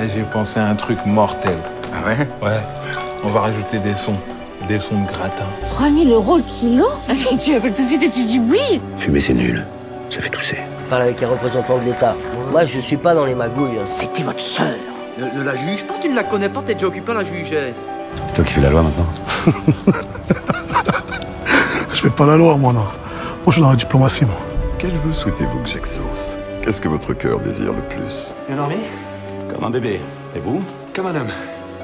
Et J'ai pensé à un truc mortel. Ah ouais? Ouais, on va rajouter des sons. Des sons de gratin. 3000 euros le kilo? Attends, Tu appelles tout de suite et tu dis oui Fumer c'est nul, ça fait tousser. parle avec les représentants de l'État. Moi, je suis pas dans les magouilles. C'était votre sœur. Ne, ne la juge pas, tu ne la connais pas, t'es déjà occupé à la juger. C'est toi qui fais la loi maintenant Je fais pas la loi, moi, non. Moi, je suis dans la diplomatie, moi. Quel vœu souhaitez-vous que j'exauce? Qu'est-ce que votre cœur désire le plus? Bien dormi Comme un bébé. Et vous Comme un homme.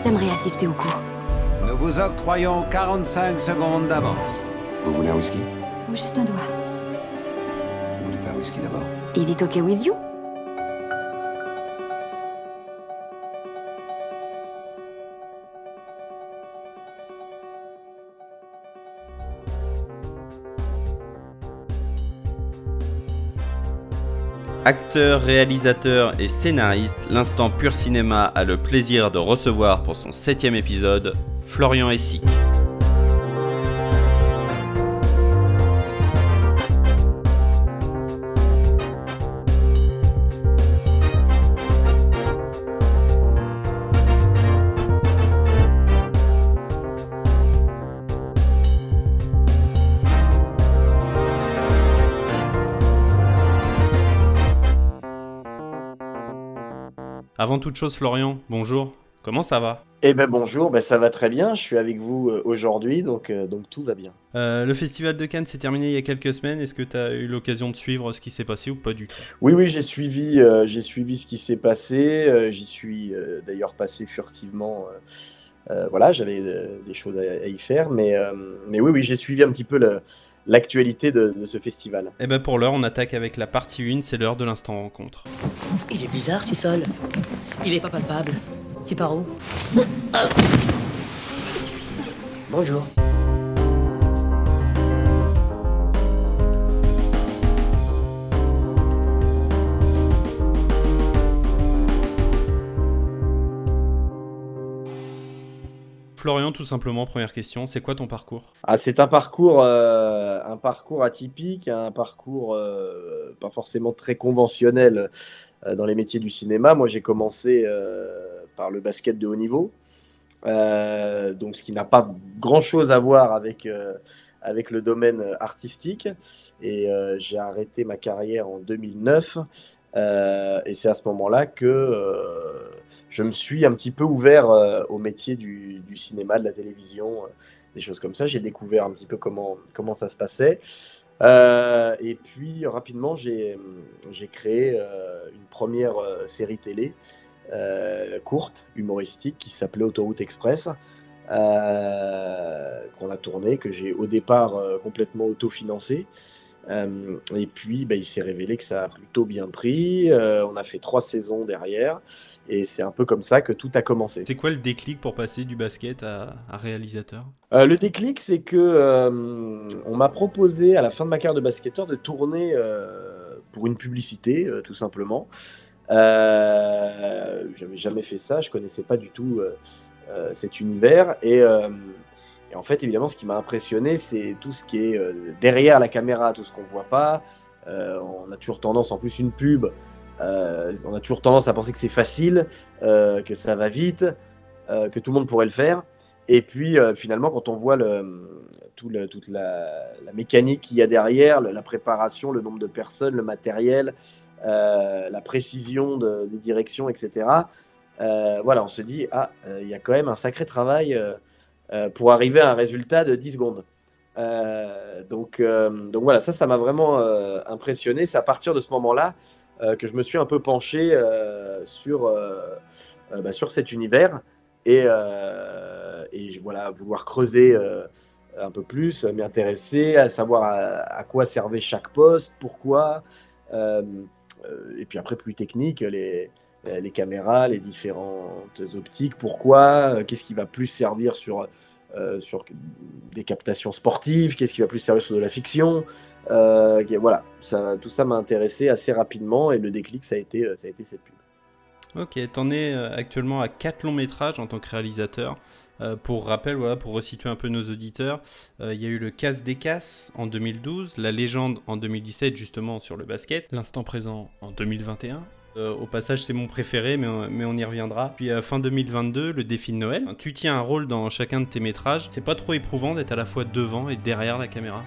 J'aimerais assister au cours. Nous vous octroyons 45 secondes d'avance. Vous voulez un whisky? Ou juste un doigt. Vous voulez pas un whisky d'abord? Is it okay with you? Acteur, réalisateur et scénariste, l'instant pur cinéma a le plaisir de recevoir pour son septième épisode Florian Essic. Avant toute chose, Florian, bonjour. Comment ça va? Eh ben bonjour, ben ça va très bien, je suis avec vous euh, aujourd'hui, donc, euh, donc tout va bien. Euh, Le festival de Cannes s'est terminé il y a quelques semaines. Est-ce que tu as eu l'occasion de suivre ce qui s'est passé ou pas du tout? Oui, oui, j'ai suivi, euh, j'ai suivi ce qui s'est passé, j'y suis d'ailleurs passé furtivement, voilà, j'avais des choses à, à y faire, mais, mais oui, oui, j'ai suivi un petit peu le- l'actualité de, de ce festival. Eh ben pour l'heure, on attaque avec la partie 1, c'est l'heure de l'instant rencontre. Il est bizarre, ce sol. Il est pas palpable. C'est par où? Bonjour. Florian, tout simplement, première question, c'est quoi ton parcours? Ah, c'est un parcours, euh, un parcours atypique, un parcours euh, pas forcément très conventionnel euh, dans les métiers du cinéma. Moi, j'ai commencé par le basket de haut niveau, donc ce qui n'a pas grand-chose à voir avec, avec le domaine artistique. Et j'ai arrêté ma carrière en 2009. euh, et c'est à ce moment-là que je me suis un petit peu ouvert euh, au métier du, cinéma, de la télévision, euh, des choses comme ça. J'ai découvert un petit peu comment, comment ça se passait. Euh, et puis rapidement, j'ai créé une première série télé courte, humoristique, qui s'appelait Autoroute Express, qu'on a tournée, que j'ai au départ complètement autofinancé. Euh, et puis, bah, il s'est révélé que ça a plutôt bien pris. On a fait trois saisons derrière. Et c'est un peu comme ça que tout a commencé. C'est quoi le déclic pour passer du basket à, à réalisateur? Euh, le déclic, c'est que euh, on m'a proposé à la fin de ma carrière de basketteur de tourner euh, pour une publicité, tout simplement. J'avais jamais fait ça, je connaissais pas du tout cet univers. Et, et en fait, évidemment, ce qui m'a impressionné, c'est tout ce qui est derrière la caméra, tout ce qu'on voit pas. Euh, on a toujours tendance, en plus, une pub. Euh, on a toujours tendance à penser que c'est facile, euh, que ça va vite, euh, que tout le monde pourrait le faire. Et puis finalement, quand on voit tout toute la, mécanique qu'il y a derrière, la préparation, le nombre de personnes, le matériel, la précision de- des directions, etc., voilà, on se dit, ah, il y a quand même un sacré travail pour arriver à un résultat de 10 secondes. Donc, donc voilà, ça, ça m'a vraiment impressionné. C'est à partir de ce moment-là que je me suis un peu penché euh, sur, euh, euh, bah, sur cet univers et, euh, voilà, vouloir creuser euh, un peu plus, euh, m'y intéresser, à savoir à, quoi servait chaque poste, pourquoi, euh, euh, et puis après plus technique, les, les caméras, les différentes optiques, pourquoi, euh, qu'est-ce qui va plus servir sur, euh, sur des captations sportives, qu'est-ce qui va plus servir sur de la fiction. Euh, voilà, ça, tout ça m'a intéressé assez rapidement et le déclic, ça a été, euh, ça a été cette pub. Ok, t'en es actuellement à 4 longs métrages en tant que réalisateur. Euh, pour rappel, voilà, pour resituer un peu nos auditeurs, euh, il y a eu le Casse des Casses en 2012, La Légende en 2017 justement sur le basket, L'Instant Présent en 2021, au passage, c'est mon préféré, mais on, y reviendra. Puis fin 2022, le défi de Noël. Tu tiens un rôle dans chacun de tes métrages. C'est pas trop éprouvant d'être à la fois devant et derrière la caméra?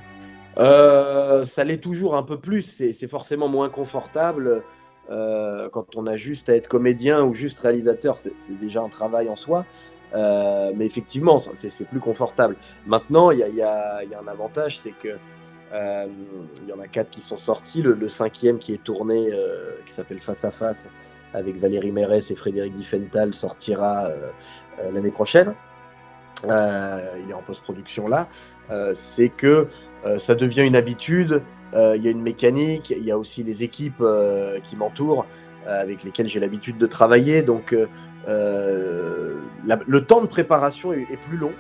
Ça l'est toujours un peu plus. C'est forcément moins confortable. quand on a juste à être comédien ou juste réalisateur, c'est déjà un travail en soi. Euh, mais effectivement, c'est plus confortable. Maintenant, il y, a un avantage, c'est que euh, il y en a quatre qui sont sortis. Le, cinquième qui est tourné, euh, qui s'appelle Face à Face, avec Valérie Mérès et Frédéric Diffenthal, sortira l'année prochaine. il est en post-production là. c'est que ça devient une habitude. Il y a une mécanique. Il y a aussi les équipes qui m'entourent, avec lesquelles j'ai l'habitude de travailler. Donc euh, le temps de préparation est, plus long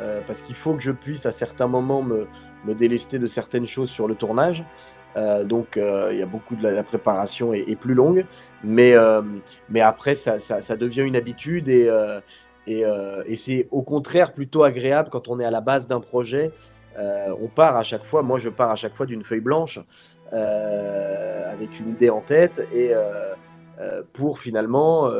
euh, parce qu'il faut que je puisse à certains moments me, délester de certaines choses sur le tournage. Euh, donc il y a beaucoup de la, préparation est, plus longue, mais, mais après ça, ça, devient une habitude et, et, c'est au contraire plutôt agréable quand on est à la base d'un projet. on part à chaque fois, moi je pars à chaque fois d'une feuille blanche avec une idée en tête et pour finalement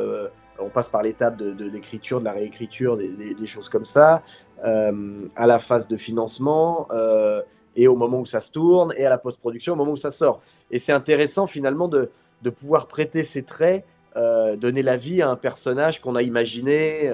on passe par l'étape de, l'écriture, de, la réécriture, des, choses comme ça, euh, à la phase de financement, euh, et au moment où ça se tourne, et à la post-production, au moment où ça sort. Et c'est intéressant finalement de, pouvoir prêter ses traits, euh, donner la vie à un personnage qu'on a imaginé,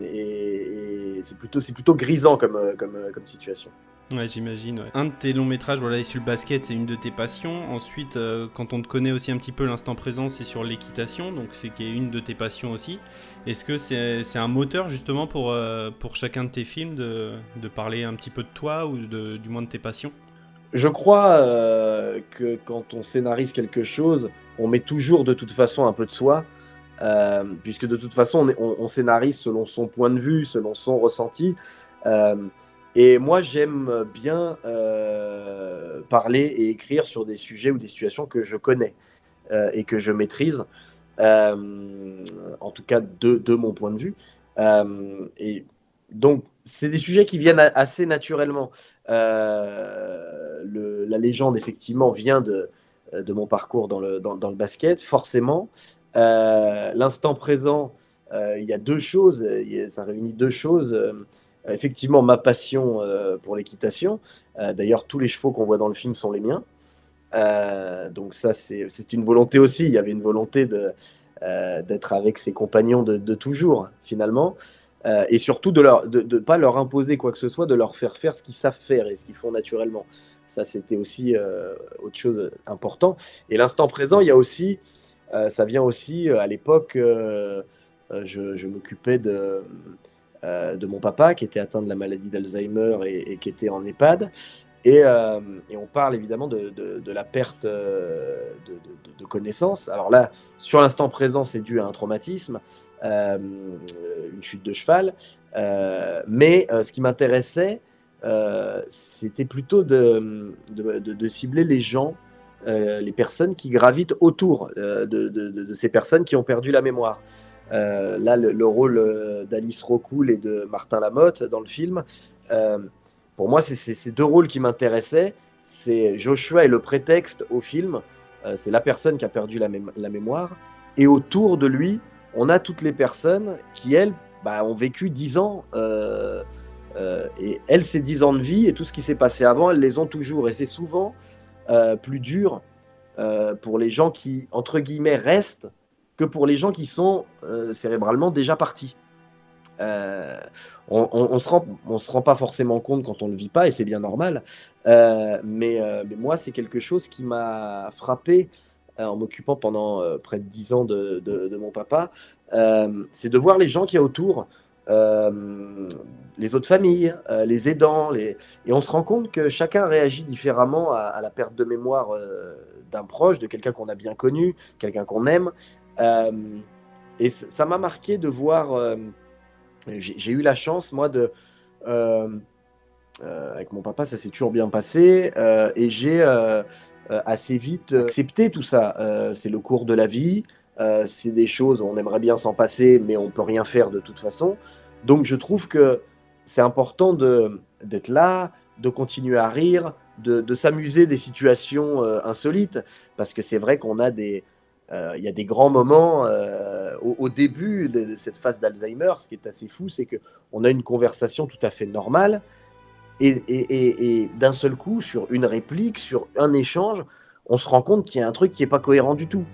et, c'est plutôt, plutôt grisant comme, comme situation. Ouais, j'imagine. Un de tes longs métrages, voilà, est sur le basket, c'est une de tes passions. Ensuite, euh, quand on te connaît aussi un petit peu l'instant présent, c'est sur l'équitation, donc c'est qui est une de tes passions aussi. Est-ce que c'est un moteur justement pour, euh, pour chacun de tes films de, de, parler un petit peu de toi ou de, du moins de tes passions? Je crois euh, que quand on scénarise quelque chose, on met toujours de toute façon un peu de soi. puisque de toute façon on, on, scénarise selon son point de vue, selon son ressenti. Et moi, j'aime bien euh, parler et écrire sur des sujets ou des situations que je connais euh, et que je maîtrise, euh, en tout cas de, de, mon point de vue. et donc, c'est des sujets qui viennent assez naturellement. Le, la légende, effectivement, vient de, de mon parcours dans le, dans le basket, forcément. L'instant présent, il y a deux choses, ça réunit deux choses effectivement ma passion euh, pour l'équitation. Euh, d'ailleurs, tous les chevaux qu'on voit dans le film sont les miens. Euh, donc ça, c'est une volonté aussi. Il y avait une volonté d'être avec ses compagnons de, toujours, finalement. et surtout de ne pas leur imposer quoi que ce soit, de leur faire faire ce qu'ils savent faire et ce qu'ils font naturellement. Ça, c'était aussi autre chose important. Et l'instant présent, il y a aussi, ça vient aussi à l'époque, je, m'occupais de de mon papa qui était atteint de la maladie d'Alzheimer et, qui était en EHPAD. Euh, et, on parle évidemment de, la perte euh, de, connaissances. Alors là, sur l'instant présent, c'est dû à un traumatisme, une chute de cheval. mais ce qui m'intéressait, c'était plutôt de, cibler les gens, les personnes qui gravitent autour de, ces personnes qui ont perdu la mémoire. Euh, là, le, rôle euh, d'Alice Rocoul et de Martin Lamotte dans le film, euh, pour moi, c'est ces deux rôles qui m'intéressaient. C'est Joshua et le prétexte au film. c'est la personne qui a perdu la, mémoire. Et autour de lui, on a toutes les personnes qui, elles, bah, ont vécu dix ans. et elles, ces dix ans de vie et tout ce qui s'est passé avant, elles les ont toujours. Et c'est souvent plus dur pour les gens qui, entre guillemets, restent que pour les gens qui sont euh, cérébralement déjà partis. Euh, on ne se, rend, on se rend pas forcément compte quand on ne le vit pas, et c'est bien normal. Euh, mais, mais, moi, c'est quelque chose qui m'a frappé en m'occupant pendant près de dix ans de, de, mon papa. c'est de voir les gens qui y a autour, les autres familles, les aidants, les... et on se rend compte que chacun réagit différemment à la perte de mémoire d'un proche, de quelqu'un qu'on a bien connu, quelqu'un qu'on aime. Euh, et ça m'a marqué de voir. Euh, j'ai eu la chance, moi, de. Euh, avec mon papa, ça s'est toujours bien passé. et j'ai assez vite accepté tout ça. c'est le cours de la vie. c'est des choses, on aimerait bien s'en passer, mais on peut rien faire de toute façon. Donc je trouve que c'est important d'être là, de continuer à rire, de, de s'amuser des situations insolites, parce que c'est vrai qu'on a des, il y a des grands moments euh, au, début de, cette phase d'Alzheimer. Ce qui est assez fou, c'est que on a une conversation tout à fait normale. Et, d'un seul coup, sur une réplique, sur un échange, on se rend compte qu'il y a un truc qui est pas cohérent du tout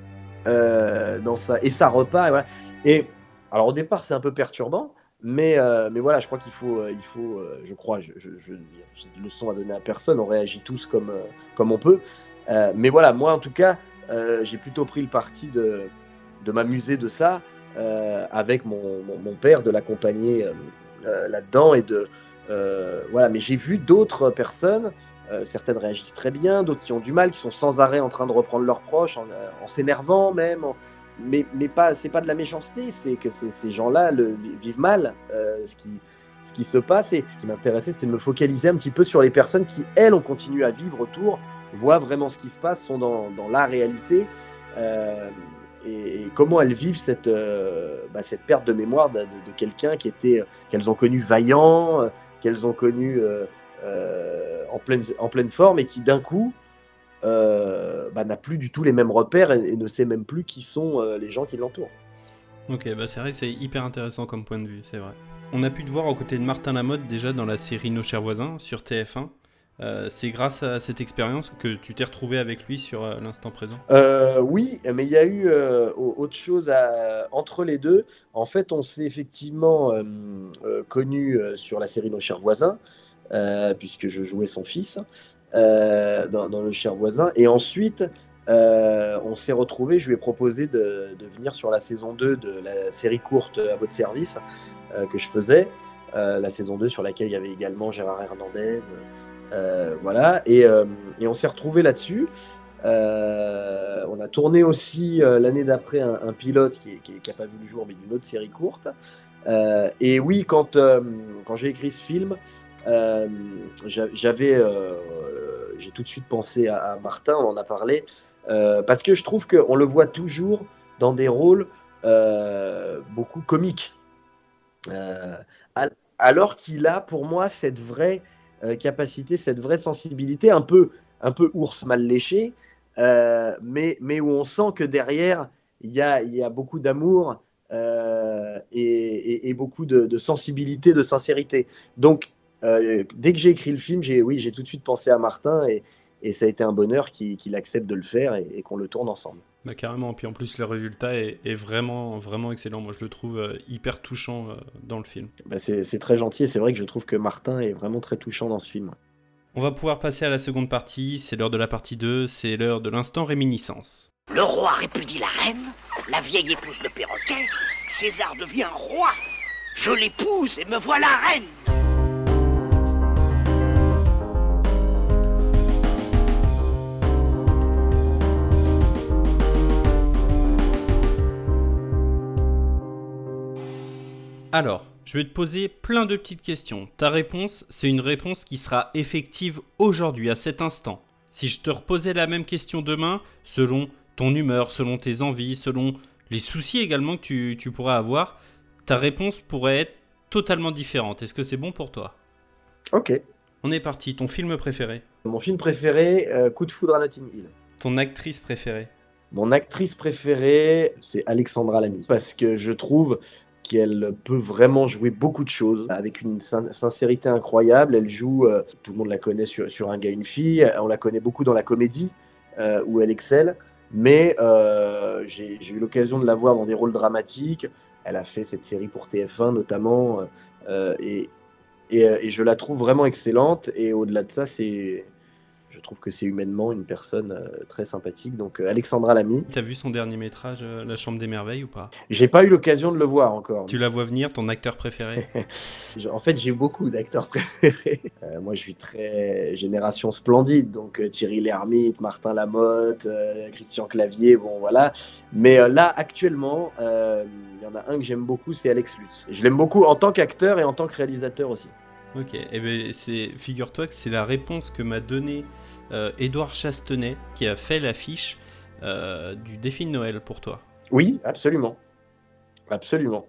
euh, dans ça. Et ça repart. Et, alors au départ, c'est un peu perturbant, mais, euh, mais voilà, je crois qu'il faut, euh, il faut euh, je crois, je, je, je, leçons à donner à personne. On réagit tous comme, euh, comme on peut. Euh, mais voilà, moi en tout cas, euh, j'ai plutôt pris le parti de, de m'amuser de ça euh, avec mon, mon, père, de l'accompagner euh, là-dedans et voilà. Mais j'ai vu d'autres personnes, certaines réagissent très bien, d'autres qui ont du mal, qui sont sans arrêt en train de reprendre leurs proches, en, s'énervant même. mais mais pas, c'est pas de la méchanceté, c'est que ces, gens-là vivent mal ce qui ce qui se passe. Et ce qui m'intéressait, c'était de me focaliser un petit peu sur les personnes qui, elles, ont continué à vivre autour, voient vraiment ce qui se passe, sont dans, dans la réalité. euh, et, comment elles vivent cette, euh, bah, cette perte de mémoire de, quelqu'un qui était, qu'elles ont connu vaillant, euh, qu'elles ont connu en, pleine, en pleine forme et qui d'un coup bah, n'a plus du tout les mêmes repères et, ne sait même plus qui sont les gens qui l'entourent. Ok, bah c'est vrai, c'est hyper intéressant comme point de vue, c'est vrai. On a pu te voir aux côtés de Martin Lamotte déjà dans la série Nos chers voisins sur TF1. Euh, c'est grâce à cette expérience que tu t'es retrouvé avec lui sur euh, l'instant présent? Euh, oui, mais il y a eu au- autre chose entre les deux. En fait, on s'est effectivement euh, sur la série Nos chers voisins, puisque je jouais son fils dans, dans Nos chers voisins. Et ensuite, on s'est retrouvés. Je lui ai proposé de, de venir sur la saison 2 de la série courte à votre service que je faisais. La saison 2 sur laquelle il y avait également Gérard Hernandez. Euh, voilà. Et, euh, et on s'est retrouvés là-dessus. Euh, on a tourné aussi l'année d'après un, pilote qui n'a pas vu le jour, mais d'une autre série courte. Et oui, quand, quand j'ai écrit ce film, j'a- j'avais, j'ai tout de suite pensé à, à Martin, on en a parlé, parce que je trouve qu'on le voit toujours dans des rôles beaucoup comiques. Al- alors qu'il a pour moi cette vraie capacité, cette vraie sensibilité, un peu, un peu ours mal léché, euh, mais, mais où on sent que derrière, il y a, y a beaucoup d'amour euh, et, et- beaucoup de, sensibilité, de sincérité. Donc, euh, dès que j'ai écrit le film, j'ai oui, j'ai tout de suite pensé à Martin et, ça a été un bonheur qu'il accepte de le faire et qu'on le tourne ensemble. Bah carrément, puis en plus le résultat est, est vraiment, vraiment excellent. Moi je le trouve euh, hyper touchant euh, dans le film. Bah, c'est c'est très gentil et c'est vrai que je trouve que Martin est vraiment très touchant dans ce film. On va pouvoir passer à la seconde partie, c'est l'heure de la partie 2, c'est l'heure de l'instant réminiscence. Le roi répudie la reine, la vieille épouse le perroquet, César devient roi. Je l'épouse et me voilà reine. Alors, je vais te poser plein de petites questions. Ta réponse, c'est une réponse qui sera effective aujourd'hui, à cet instant. Si je te reposais la même question demain, selon ton humeur, selon tes envies, selon les soucis également que tu, tu pourrais avoir, ta réponse pourrait être totalement différente. Est-ce que c'est bon pour toi? Ok. On est parti. Ton film préféré? Mon film préféré, euh, Coup de foudre à Notting Hill. Ton actrice préférée? Mon actrice préférée, c'est Alexandra Lamy. Parce que je trouve qu'elle peut vraiment jouer beaucoup de choses avec une sin- sincérité incroyable. Elle joue, euh, tout le monde la connaît sur, sur Un gars, une fille. On la connaît beaucoup dans la comédie euh, où elle excelle. Mais euh, j'ai eu l'occasion de la voir dans des rôles dramatiques. Elle a fait cette série pour TF1 notamment. et, et je la trouve vraiment excellente. Et au-delà de ça, c'est, je trouve que c'est humainement une personne euh, très sympathique. Donc euh, Alexandra Lamy. T'as vu son dernier métrage, euh, La Chambre des Merveilles, ou pas? J'ai pas eu l'occasion de le voir encore. Tu la vois venir, ton acteur préféré? En fait, j'ai beaucoup d'acteurs préférés. Moi, je suis très génération splendide, donc Thierry Lhermitte, Martin Lamotte, Christian Clavier, bon voilà. Mais là, actuellement, il y en a un que j'aime beaucoup, c'est Alex Lutz. Je l'aime beaucoup en tant qu'acteur et en tant que réalisateur aussi. Ok, et ben c'est figure-toi que c'est la réponse que m'a donnée euh, Édouard Chastenay qui a fait l'affiche euh, du défi de Noël pour toi. Oui, absolument. Absolument.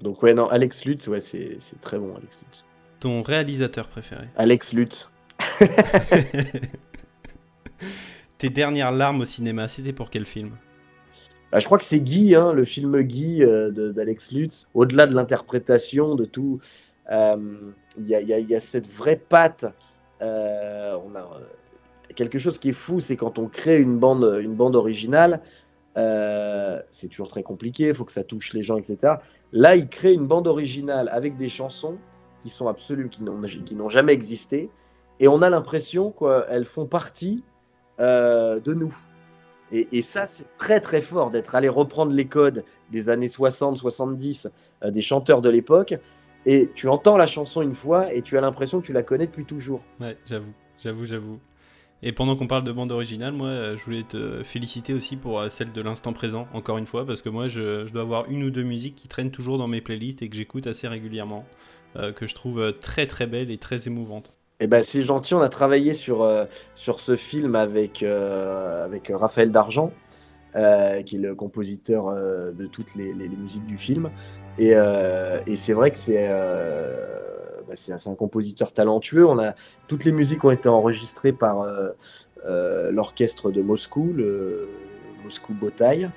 Donc ouais, non, Alex Lutz, ouais, c'est c'est très bon, Alex Lutz. Ton réalisateur préféré Alex Lutz. Tes dernières larmes au cinéma, c'était pour quel film? Bah, je crois que c'est Guy, hein, le film Guy euh, de- d'Alex Lutz. Au-delà de l'interprétation, de tout, euh, il il y a- cette vraie patte. euh, euh, quelque chose qui est fou, c'est quand on crée une bande, une bande originale. euh, c'est toujours très compliqué, il faut que ça touche les gens, etc. Là, il crée une bande originale avec des chansons qui sont absolument, qui n'ont jamais existé, et on a l'impression qu'elles font partie euh, de nous. Et, et ça, c'est très très fort d'être allé reprendre les codes des années 60, 70, euh, des chanteurs de l'époque, et tu entends la chanson une fois et tu as l'impression que tu la connais depuis toujours. Ouais, j'avoue, j'avoue, j'avoue. Et pendant qu'on parle de bande originale, moi, euh, je voulais te féliciter aussi pour euh, celle de l'instant présent, encore une fois, parce que moi, je, je dois avoir une ou deux musiques qui traînent toujours dans mes playlists et que j'écoute assez régulièrement, euh, que je trouve très très belles et très émouvantes. Eh ben, c'est gentil, on a travaillé sur, euh, sur ce film avec, euh, avec Raphaël Dargent, qui est le compositeur de toutes les, les- les musiques du film. Et, euh, et c'est vrai que c'est euh, bah, c'est un, compositeur talentueux. On a, toutes les musiques ont été enregistrées par euh, l'orchestre de Moscou, le Moscou Botaï.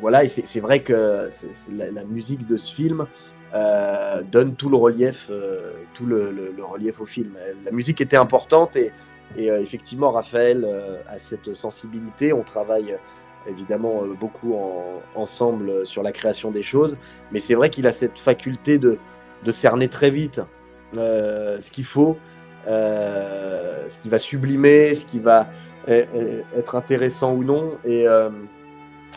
Voilà, et c'est vrai que la, musique de ce film donne tout le relief, tout le, relief au film. La musique était importante et, et, effectivement Raphaël a cette sensibilité. On travaille évidemment euh, beaucoup en- ensemble sur la création des choses, mais c'est vrai qu'il a cette faculté de, de cerner très vite euh, ce qu'il faut, euh, ce qui va sublimer, ce qui va euh, euh, être intéressant ou non, et, euh,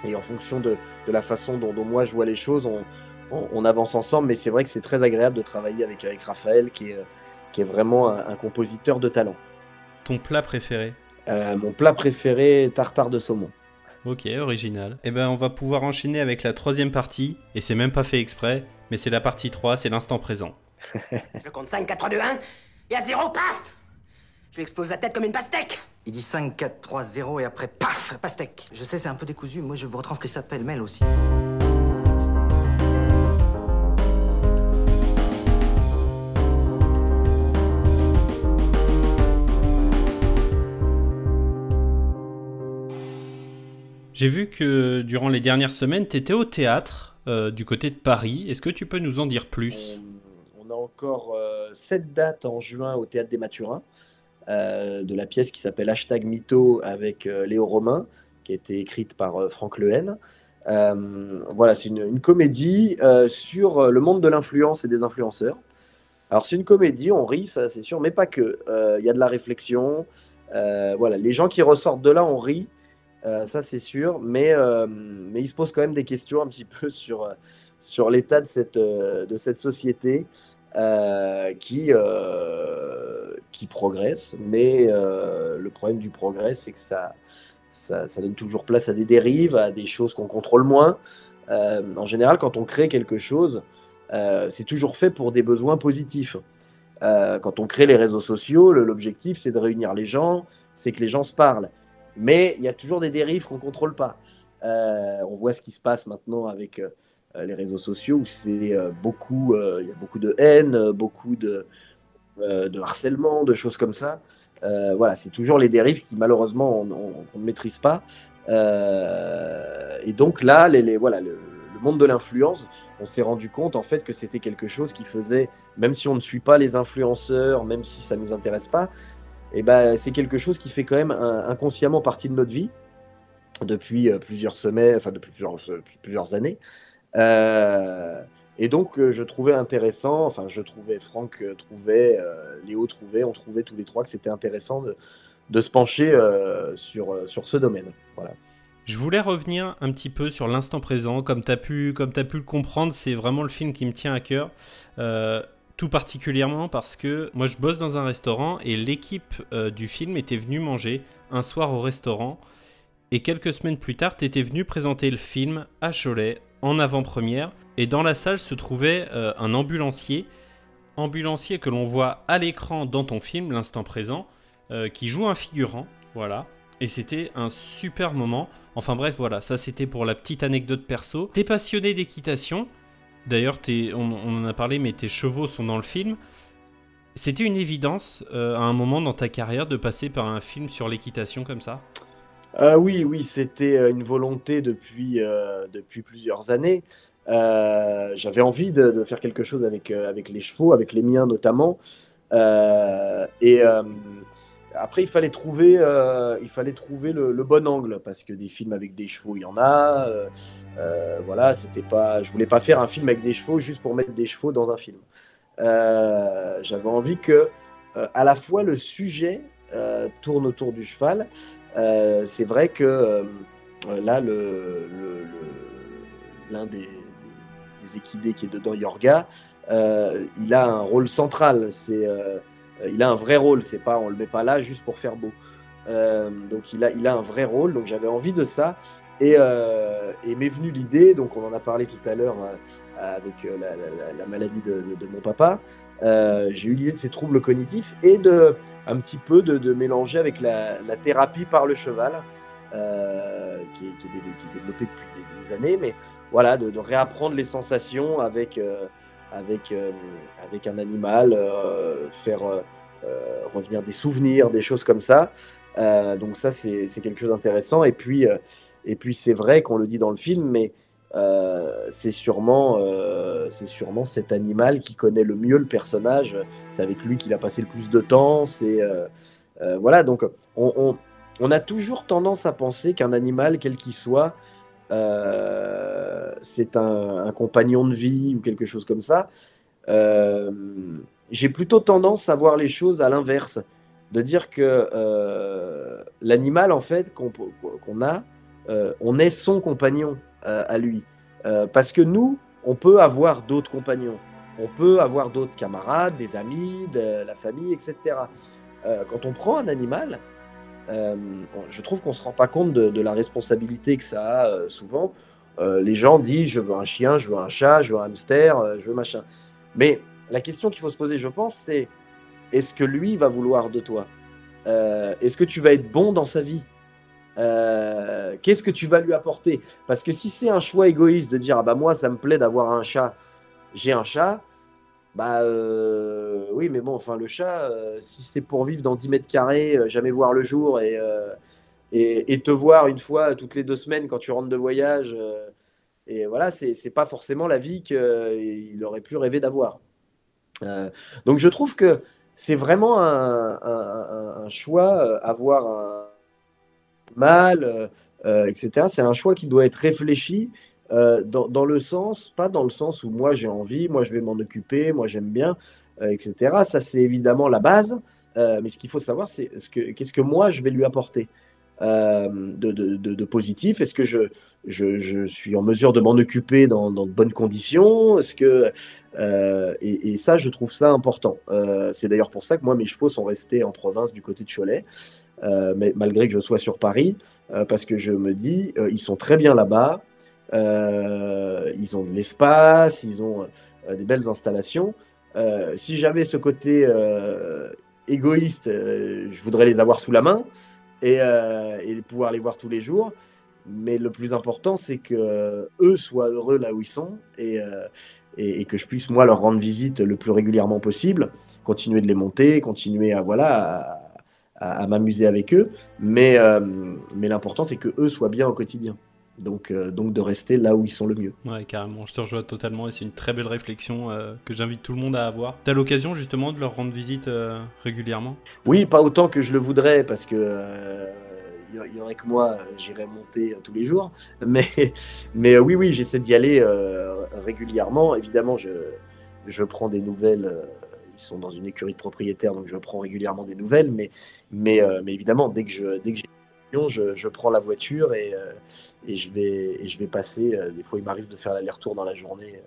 et en fonction de, de la façon dont, dont moi je vois les choses, on, on- on avance ensemble, mais c'est vrai que c'est très agréable de travailler avec, avec Raphaël, qui est, qui est vraiment un, un compositeur de talent. Ton plat préféré? Euh, mon plat préféré, tartare de saumon. Ok, original. Et ben, on va pouvoir enchaîner avec la troisième partie, et c'est même pas fait exprès, mais c'est la partie 3, c'est l'instant présent. Je compte 5, 4, 3, 2, 1. Et à zéro, paf Je lui explose la tête comme une pastèque. Il dit 5, 4, 3, 0 et après, paf, pastèque. Je sais, c'est un peu décousu. Moi, je vous retranscris ça pêle-mêle aussi. J'ai vu que durant les dernières semaines, t'étais au théâtre euh, du côté de Paris. Est-ce que tu peux nous en dire plus? On a encore euh, sept dates en juin au Théâtre des Mathurins, euh, de la pièce qui s'appelle Hashtag Mytho avec euh, Léo Romain, qui a été écrite par euh, Franck Lehen. Euh, voilà, c'est une, comédie euh, sur euh, le monde de l'influence et des influenceurs. Alors c'est une comédie, on rit, ça c'est sûr, mais pas que. Euh, Il y a de la réflexion. euh, voilà, les gens qui ressortent de là, on rit. Euh, ça c'est sûr, mais, euh, mais il se pose quand même des questions un petit peu sur, euh, sur l'état de cette, de cette société qui, qui progresse. Mais le problème du progrès, c'est que ça, ça, ça donne toujours place à des dérives, à des choses qu'on contrôle moins. En général, quand on crée quelque chose, c'est toujours fait pour des besoins positifs. Quand on crée les réseaux sociaux, l'objectif, c'est de réunir les gens, c'est que les gens se parlent. Mais il y a toujours des dérives qu'on ne contrôle pas. Euh, on voit ce qui se passe maintenant avec euh, les réseaux sociaux où c'est euh, beaucoup, euh, il y a beaucoup de haine, euh, beaucoup de, euh, harcèlement, de choses comme ça. Euh, voilà, c'est toujours les dérives qui malheureusement on, ne maîtrise pas. Euh, et donc là, le, le monde de l'influence, on s'est rendu compte en fait que c'était quelque chose qui faisait, même si on ne suit pas les influenceurs, même si ça ne nous intéresse pas, et ben c'est quelque chose qui fait quand même inconsciemment partie de notre vie depuis euh, plusieurs semaines, enfin depuis plusieurs, plusieurs années. Euh, et donc euh, je trouvais intéressant, enfin je trouvais, Franck euh, trouvait, euh, Léo trouvait, on trouvait tous les trois que c'était intéressant de, se pencher euh, sur, euh, sur ce domaine. Voilà. Je voulais revenir un petit peu sur l'instant présent. Comme tu as, pu- comme t'as pu le comprendre, c'est vraiment le film qui me tient à cœur. Euh, particulièrement parce que moi je bosse dans un restaurant et l'équipe euh, du film était venue manger un soir au restaurant. Et quelques semaines plus tard, tu étais venu présenter le film à Cholet en avant-première. Et dans la salle se trouvait euh, un ambulancier. Ambulancier que l'on voit à l'écran dans ton film, l'instant présent, euh, qui joue un figurant. Voilà. Et c'était un super moment. Enfin bref, voilà, ça c'était pour la petite anecdote perso. T'es passionné d'équitation. D'ailleurs, on, en a parlé, mais tes chevaux sont dans le film. C'était une évidence euh, à un moment dans ta carrière de passer par un film sur l'équitation comme ça? Euh, oui, oui, c'était euh, une volonté depuis, plusieurs années. J'avais envie de, faire quelque chose avec, avec les chevaux, avec les miens notamment. Après, il fallait trouver, euh, il fallait trouver le, bon angle parce que des films avec des chevaux, il y en a. euh, euh, voilà, c'était pas, je voulais pas faire un film avec des chevaux juste pour mettre des chevaux dans un film. Euh, j'avais envie que, euh, à la fois, le sujet tourne autour du cheval. C'est vrai que là, l'un des, des équidés qui est dedans, Yorga, il a un rôle central. C'est, il a un vrai rôle. C'est pas, on le met pas là juste pour faire beau. Euh, donc il a, il a un vrai rôle. Donc j'avais envie de ça. Et, euh, m'est venue l'idée. Donc on en a parlé tout à l'heure euh, avec euh, la, la- la- la maladie de, mon papa. Euh, j'ai eu l'idée de ces troubles cognitifs et de un petit peu de, mélanger avec la, thérapie par le cheval, euh, qui, est, qui est développée depuis des, années, mais voilà, de, réapprendre les sensations avec, euh, avec, euh, avec un animal, euh, faire euh, revenir des souvenirs, des choses comme ça. Donc ça, c'est quelque chose d'intéressant. Et puis, et puis c'est vrai qu'on le dit dans le film, mais c'est sûrement, sûrement cet animal qui connaît le mieux le personnage. C'est avec lui qu'il a passé le plus de temps. C'est voilà. Donc on, on- on a toujours tendance à penser qu'un animal, quel qu'il soit, euh, c'est un, compagnon de vie ou quelque chose comme ça. Euh, J'ai plutôt tendance à voir les choses à l'inverse, de dire que euh, l'animal en fait qu'on a, on est son compagnon à lui. Parce que nous, on peut avoir d'autres compagnons, on peut avoir d'autres camarades, des amis, de la famille, etc. Quand on prend un animal, euh, je trouve qu'on ne se rend pas compte de, la responsabilité que ça a euh, souvent. Euh, les gens disent je veux un chien, je veux un chat, je veux un hamster, je veux machin. Mais la question qu'il faut se poser, je pense, c'est est-ce que lui va vouloir de toi? Est-ce que tu vas être bon dans sa vie? Qu'est-ce que tu vas lui apporter? Parce que si c'est un choix égoïste de dire ah bah moi ça me plaît d'avoir un chat, j'ai un chat, bah euh, oui mais bon enfin le chat euh, si c'est pour vivre dans 10 mètres carrés, euh, jamais voir le jour et, et, te voir une fois toutes les deux semaines quand tu rentres de voyage, et voilà c'est pas forcément la vie qu'il aurait pu rêver d'avoir. Donc je trouve que c'est vraiment un, un- choix, avoir un mal, etc. C'est un choix qui doit être réfléchi euh, dans, le sens, pas dans le sens où moi j'ai envie, moi je vais m'en occuper, moi j'aime bien, euh, etc. Ça c'est évidemment la base, euh, mais ce qu'il faut savoir c'est ce que, qu'est-ce que moi je vais lui apporter de, positif Est-ce que je, suis en mesure de m'en occuper dans, de bonnes conditions? Est-ce que et, et ça, je trouve ça important. C'est d'ailleurs pour ça que moi, mes chevaux sont restés en province du côté de Cholet, mais malgré que je sois sur Paris, parce que je me dis, ils sont très bien là-bas. Euh, ils ont de l'espace, ils ont euh, des belles installations. Euh, si j'avais ce côté égoïste, je voudrais les avoir sous la main et, pouvoir les voir tous les jours. Mais le plus important, c'est que eux soient heureux là où ils sont et, que je puisse moi leur rendre visite le plus régulièrement possible, continuer de les monter, continuer à voilà à, m'amuser avec eux. Mais, mais l'important, c'est que eux soient bien au quotidien. Donc, euh, donc de rester là où ils sont le mieux. Ouais, carrément, je te rejoins totalement et c'est une très belle réflexion euh, que j'invite tout le monde à avoir. T'as l'occasion justement de leur rendre visite euh, régulièrement? Oui, pas autant que je le voudrais, parce que il y, aurait que moi, j'irais monter tous les jours. Mais, mais oui, oui, j'essaie d'y aller euh, régulièrement. Évidemment, je, je prends des nouvelles. euh, ils sont dans une écurie de propriétaires, donc je prends régulièrement des nouvelles. Mais, mais, euh, mais évidemment, dès que je, dès que j'ai je, prends la voiture et, euh, et, je, vais, et je vais passer. euh, des fois, il m'arrive de faire l'aller-retour dans la journée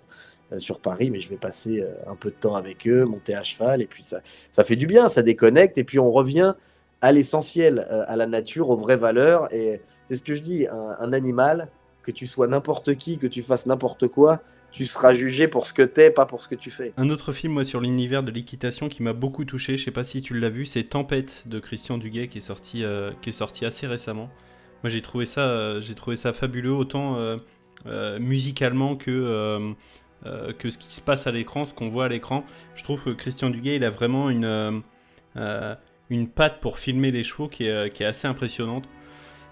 euh, sur Paris, mais je vais passer un peu de temps avec eux, monter à cheval, et puis ça, ça fait du bien, ça déconnecte, et puis on revient à l'essentiel, à la nature, aux vraies valeurs. Et c'est ce que je dis, un animal, que tu sois n'importe qui, que tu fasses n'importe quoi, tu seras jugé pour ce que t'es, pas pour ce que tu fais. Un autre film moi, sur l'univers de l'équitation qui m'a beaucoup touché, je sais pas si tu l'as vu, c'est Tempête de Christian Duguay qui est sorti, euh, qui est sorti assez récemment. Moi j'ai trouvé ça, euh, j'ai trouvé ça fabuleux autant euh, musicalement que ce qui se passe à l'écran, ce qu'on voit à l'écran. Je trouve que Christian Duguay il a vraiment une une patte pour filmer les chevaux qui est assez impressionnante.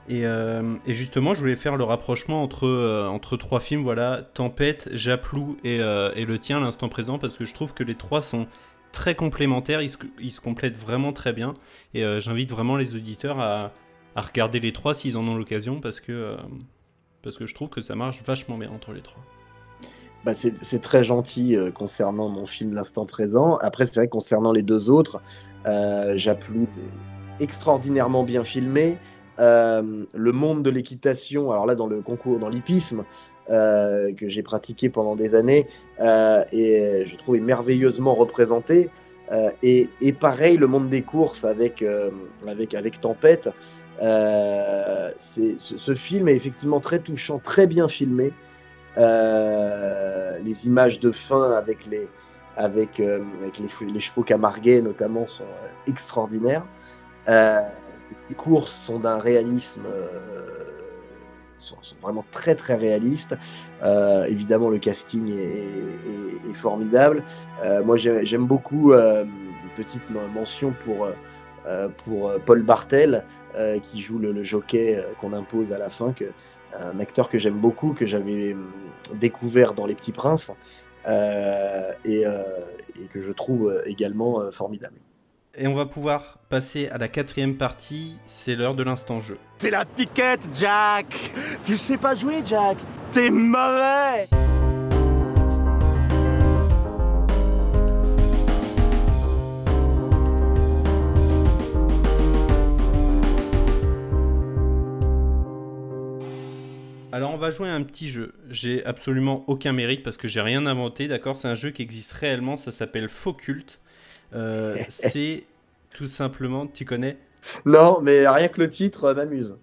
Et, euh, et justement, je voulais faire le rapprochement entre, euh, entre trois films, voilà, Tempête, Japlou et, euh, et le tien, l'instant présent, parce que je trouve que les trois sont très complémentaires, ils se, complètent vraiment très bien. Et j'invite vraiment les auditeurs à, à regarder les trois s'ils en ont l'occasion, parce que, parce que je trouve que ça marche vachement bien entre les trois. Bah, c'est très gentil concernant mon film L'instant présent. Après, c'est vrai concernant les deux autres, Japlou, c'est extraordinairement bien filmé. Euh, le monde de l'équitation, alors là, dans le concours, dans l'hippisme, euh, que j'ai pratiqué pendant des années, euh, et je trouve est merveilleusement représenté. Euh, et, pareil, le monde des courses avec, avec, avec Tempête. Ce, ce film est effectivement très touchant, très bien filmé. Les images de fin avec les, avec, avec les, chevaux camarguais notamment sont extraordinaires. Les courses sont d'un réalisme, euh, sont, vraiment très très réalistes. Euh, évidemment, le casting est, formidable. Euh, moi, j'ai- j'aime beaucoup une petite men- mention pour, pour Paul Bartel, qui joue le, jockey qu'on impose à la fin, que, un acteur que j'aime beaucoup, que j'avais découvert dans Les Petits Princes, et, que je trouve également formidable. Et on va pouvoir passer à la quatrième partie, c'est l'heure de l'instant jeu. C'est la piquette, Jack Tu sais pas jouer, Jack T'es mauvais Alors on va jouer à un petit jeu. J'ai absolument aucun mérite parce que j'ai rien inventé, d'accord? C'est un jeu qui existe réellement, ça s'appelle Faux Culte. Euh, c'est tout simplement, tu connais Non, mais rien que le titre m'amuse.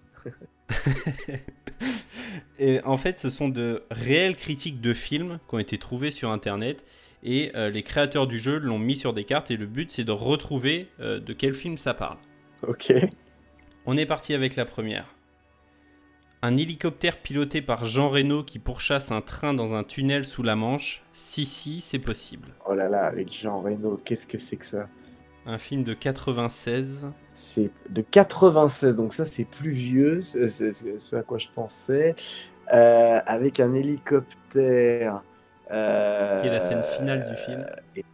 Et en fait, ce sont de réelles critiques de films qui ont été trouvées sur Internet et euh, les créateurs du jeu l'ont mis sur des cartes et le but c'est de retrouver euh, de quel film ça parle. Ok. On est parti avec la première. Un hélicoptère piloté par Jean Reno qui pourchasse un train dans un tunnel sous la Manche. Si, si, c'est possible. Oh là là, avec Jean Reno, qu'est-ce que c'est que ça? Un film de 96. C'est de 96, donc ça c'est plus vieux, c'est ce à quoi je pensais. Euh, avec un hélicoptère. euh, Qui est la scène finale du film. et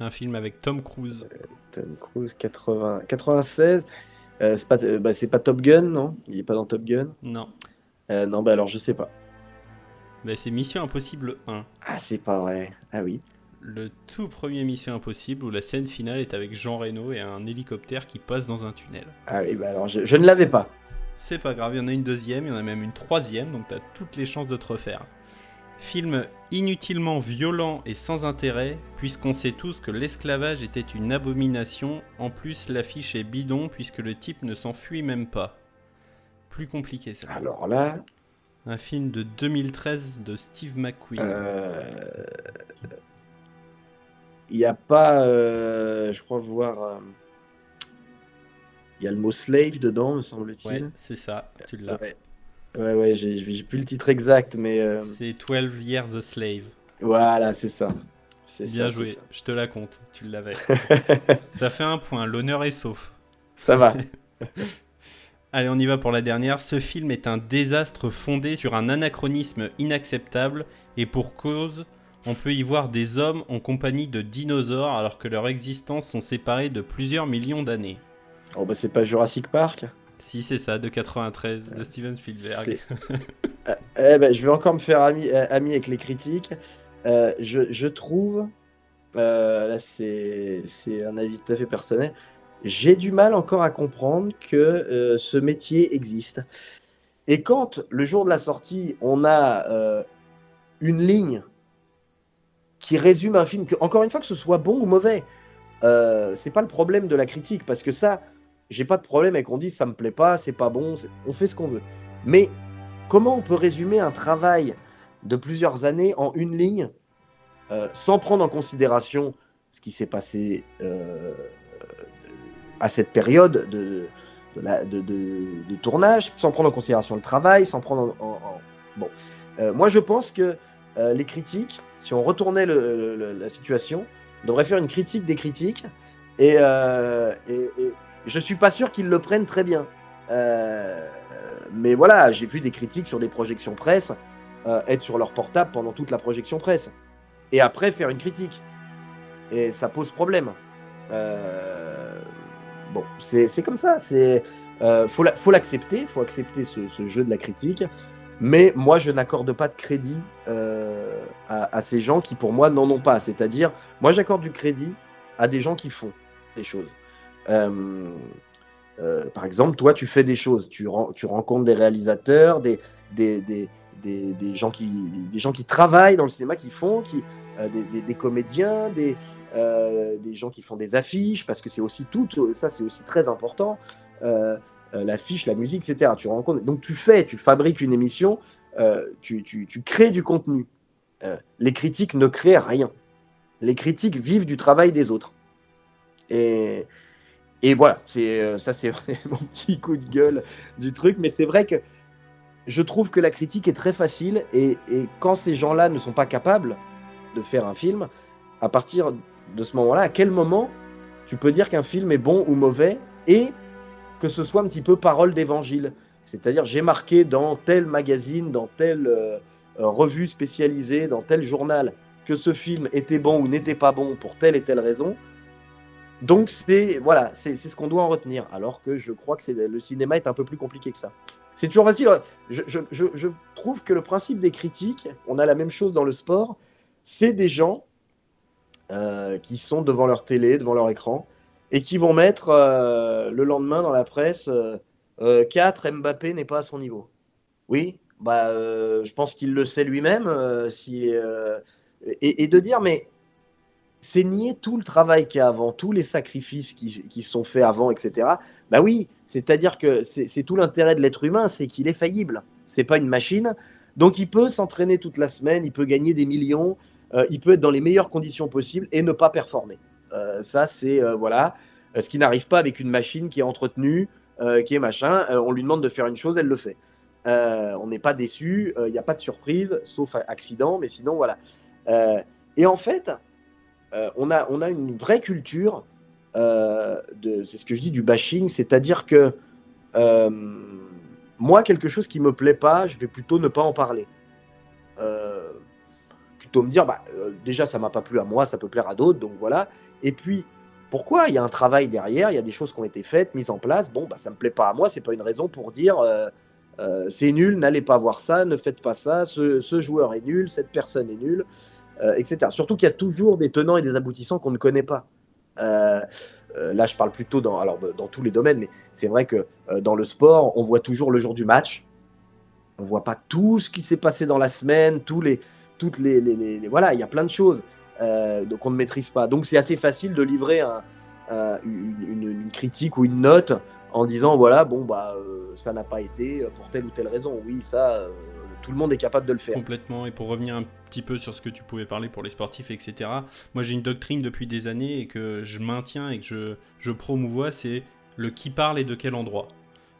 Un film avec Tom Cruise. Tom Cruise, 80, 96. Euh, c'est pas, euh, bah, c'est pas Top Gun, non? Il est pas dans Top Gun? Non. Euh, Non, bah alors je sais pas. Ben, c'est Mission Impossible 1. Ah, c'est pas vrai. Ah oui. Le tout premier Mission Impossible où la scène finale est avec Jean Reno et un hélicoptère qui passe dans un tunnel. Ah oui, bah alors je, je ne l'avais pas. C'est pas grave, il y en a une deuxième, il y en a même une troisième, donc t'as toutes les chances de te refaire. Film inutilement violent et sans intérêt, puisqu'on sait tous que l'esclavage était une abomination, en plus l'affiche est bidon puisque le type ne s'enfuit même pas. Plus compliqué ça. Alors là, Un film de 2013 de Steve McQueen. euh, il n'y a pas, euh, je crois voir, euh, il y a le mot slave dedans, me semble-t-il. Ouais, c'est ça, tu l'as. Ouais, ouais, ouais, j'ai j'ai plus le titre exact, mais euh, C'est 12 Years a Slave. voilà, c'est ça. C'est Bien ça, c'est joué, ça. je te la compte, tu l'avais. ça fait un point, l'honneur est sauf. Ça va. Allez, on y va pour la dernière. Ce film est un désastre fondé sur un anachronisme inacceptable et pour cause, on peut y voir des hommes en compagnie de dinosaures alors que leurs existences sont séparées de plusieurs millions d'années. Oh bah c'est pas Jurassic Park. Si, c'est ça, de 93, de Steven Spielberg. Euh, eh ben, je vais encore me faire ami, euh, ami avec les critiques. Euh, je, je trouve, euh, là c'est un avis tout à fait personnel, j'ai du mal encore à comprendre que euh, ce métier existe. Et quand le jour de la sortie, on a euh, une ligne qui résume un film, que, encore une fois que ce soit bon ou mauvais, euh, c'est pas le problème de la critique, parce que ça, j'ai pas de problème avec qu'on dise ça me plaît pas, c'est pas bon, on fait ce qu'on veut. Mais comment on peut résumer un travail de plusieurs années en une ligne euh, sans prendre en considération ce qui s'est passé euh, à cette période de, de, de- tournage, sans prendre en considération le travail, sans prendre en... Bon, Euh, moi je pense que les critiques, si on retournait la situation, on devrait faire une critique des critiques, et je suis pas sûr qu'ils le prennent très bien. Euh, mais voilà, j'ai vu des critiques sur des projections presse euh, être sur leur portable pendant toute la projection presse. Et après faire une critique. Et ça pose problème. Euh, bon, c'est comme ça. C'est faut l'accepter. faut accepter ce, ce, jeu de la critique. Mais moi, je n'accorde pas de crédit à, à, ces gens qui, pour moi, n'en ont pas. C'est-à-dire, moi, j'accorde du crédit à des gens qui font des choses. Euh, par exemple, toi, tu fais des choses, tu, rencontres des réalisateurs, des, gens qui, travaillent dans le cinéma, qui font, euh, des, comédiens, des, euh, gens qui font des affiches, parce que c'est aussi tout, ça c'est aussi très important, l'affiche, la musique, etc. Tu rencontres, donc tu fais, tu fabriques une émission, tu, tu, crées du contenu. les critiques ne créent rien. Les critiques vivent du travail des autres. Et, et voilà, c'est euh, ça c'est mon petit coup de gueule du truc, mais c'est vrai que je trouve que la critique est très facile. Et, quand ces gens-là ne sont pas capables de faire un film, à partir de ce moment-là, à quel moment tu peux dire qu'un film est bon ou mauvais et que ce soit un petit peu parole d'évangile? C'est-à-dire j'ai marqué dans tel magazine, dans telle euh, euh, revue spécialisée, dans tel journal que ce film était bon ou n'était pas bon pour telle et telle raison. Donc c'est voilà, c'est ce qu'on doit en retenir. Alors que je crois que le cinéma est un peu plus compliqué que ça. C'est toujours facile. Je, je, je, trouve que le principe des critiques, on a la même chose dans le sport. C'est des gens euh, qui sont devant leur télé, devant leur écran, et qui vont mettre euh, le lendemain dans la presse 4 euh, Mbappé n'est pas à son niveau. Oui, bah, je pense qu'il le sait lui-même. si, et, de dire, mais c'est nier tout le travail qu'il y a avant, tous les sacrifices qui, sont faits avant, etc. Bah oui, c'est-à-dire que c'est tout l'intérêt de l'être humain, c'est qu'il est faillible. C'est pas une machine. Donc il peut s'entraîner toute la semaine, il peut gagner des millions, euh, il peut être dans les meilleures conditions possibles et ne pas performer. Euh, ça, c'est euh, voilà, ce qui n'arrive pas avec une machine qui est entretenue, qui est machin. on lui demande de faire une chose, elle le fait. on n'est pas déçu, il n'y a pas de surprise, sauf accident, mais sinon voilà. et en fait, euh, on, a, on a une vraie culture, euh, c'est ce que je dis, du bashing, c'est-à-dire que euh, moi, quelque chose qui me plaît pas, je vais plutôt ne pas en parler. plutôt me dire, bah, déjà, ça m'a pas plu à moi, ça peut plaire à d'autres, donc voilà. Et puis, pourquoi Il y a un travail derrière, il y a des choses qui ont été faites, mises en place. Bon, bah, ça me plaît pas à moi, c'est pas une raison pour dire c'est nul, n'allez pas voir ça, ne faites pas ça, ce, ce, joueur est nul, cette personne est nulle. Euh, etc. Surtout qu'il y a toujours des tenants et des aboutissants qu'on ne connaît pas. Euh, euh, là, je parle plutôt dans, alors, dans tous les domaines, mais c'est vrai que dans le sport, on voit toujours le jour du match. On voit pas tout ce qui s'est passé dans la semaine, tous les, toutes les, voilà, il y a plein de choses donc on ne maîtrise pas. Donc c'est assez facile de livrer un, une, une, critique ou une note en disant voilà bon bah ça n'a pas été pour telle ou telle raison. Oui ça tout le monde est capable de le faire. Complètement. Et pour revenir un petit peu sur ce que tu pouvais parler pour les sportifs, etc. Moi, j'ai une doctrine depuis des années et que je maintiens et que je, je promouvois, c'est le qui parle et de quel endroit.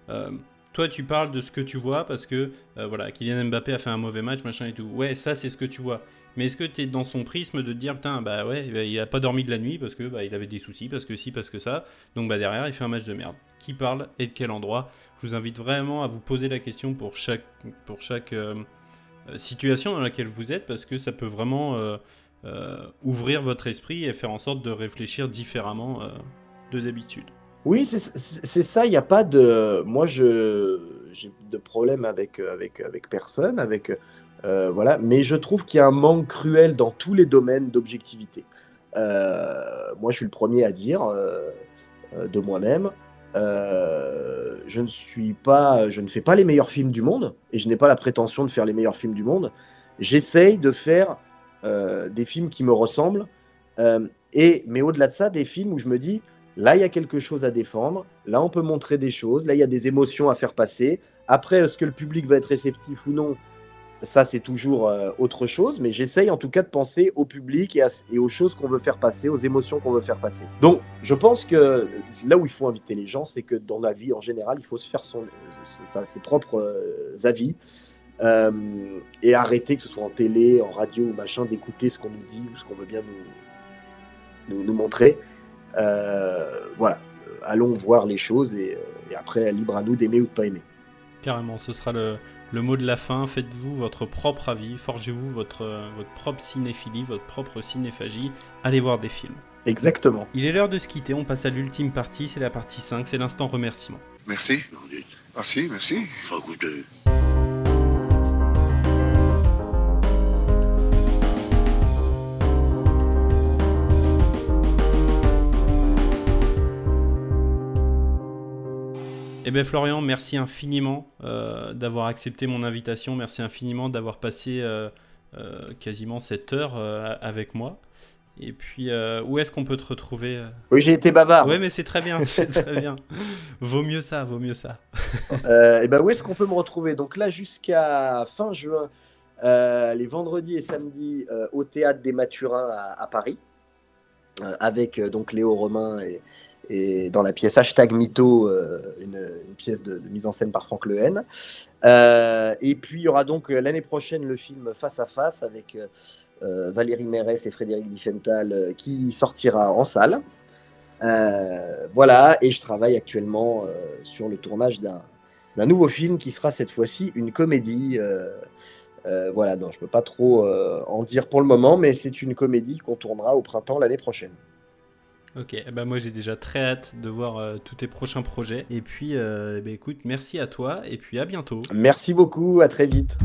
Euh, toi, tu parles de ce que tu vois parce que, euh, voilà, Kylian Mbappé a fait un mauvais match, machin et tout. Ouais, ça, c'est ce que tu vois. Mais est-ce que tu es dans son prisme de dire, putain, bah ouais, bah, il a pas dormi de la nuit parce que bah, il avait des soucis, parce que si, parce que ça. Donc bah derrière, il fait un match de merde. Qui parle et de quel endroit? Je vous invite vraiment à vous poser la question pour chaque, pour chaque euh, euh, situation dans laquelle vous êtes parce que ça peut vraiment euh, ouvrir votre esprit et faire en sorte de réfléchir différemment de d'habitude. Oui, c'est ça. Il n'y a pas de. Moi, je j'ai de problème avec, avec, avec personne, avec euh, voilà. Mais je trouve qu'il y a un manque cruel dans tous les domaines d'objectivité. Euh, moi, je suis le premier à dire euh, de moi-même. je ne suis pas, je ne fais pas les meilleurs films du monde et je n'ai pas la prétention de faire les meilleurs films du monde. J'essaye de faire des films qui me ressemblent et, mais au-delà de ça, des films où je me dis, là, il y a quelque chose à défendre, là, on peut montrer des choses, là, il y a des émotions à faire passer. Après, est-ce que le public va être réceptif ou non? Ça, c'est toujours euh, autre chose, mais j'essaye en tout cas de penser au public et, aux choses qu'on veut faire passer, aux émotions qu'on veut faire passer. Donc, je pense que là où il faut inviter les gens, c'est que dans la vie en général, il faut se faire son, ses propres euh, avis euh, et arrêter, que ce soit en télé, en radio ou machin, d'écouter ce qu'on nous dit ou ce qu'on veut bien nous, nous, nous montrer. voilà. allons voir les choses et, et après, libre à nous d'aimer ou de pas aimer. Carrément, ce sera le, le mot de la fin. Faites-vous votre propre avis, forgez-vous votre, votre propre cinéphilie, votre propre cinéphagie. Allez voir des films. Exactement. Il est l'heure de se quitter, on passe à l'ultime partie, c'est la partie 5, c'est l'instant remerciement. Merci. Merci, merci. Eh bien Florian, merci infiniment euh, d'avoir accepté mon invitation, merci infiniment d'avoir passé euh, euh, quasiment cette heure avec moi. Et puis, où est-ce qu'on peut te retrouver Oui, j'ai été bavard. Ouais, mais c'est très bien, c'est très bien. Vaut mieux ça, vaut mieux ça. Et ben où est-ce qu'on peut me retrouver? Donc là, jusqu'à fin juin, les vendredis et samedis au théâtre des Mathurins à, à Paris, avec donc Léo Romain et, et dans la pièce Hashtag Mytho, euh, une, pièce de, mise en scène par Franck Lehen. Euh, et puis il y aura donc euh, l'année prochaine le film Face à Face avec Valérie Mérès et Frédéric Diffenthal euh, qui sortira en salle. Voilà, et je travaille actuellement sur le tournage d'un nouveau film qui sera cette fois-ci une comédie. voilà, donc je peux pas trop en dire pour le moment, mais c'est une comédie qu'on tournera au printemps l'année prochaine. Ok, eh ben moi j'ai déjà très hâte de voir euh, tous tes prochains projets. Et puis, euh, eh ben, écoute, merci à toi et puis à bientôt. Merci beaucoup, à très vite.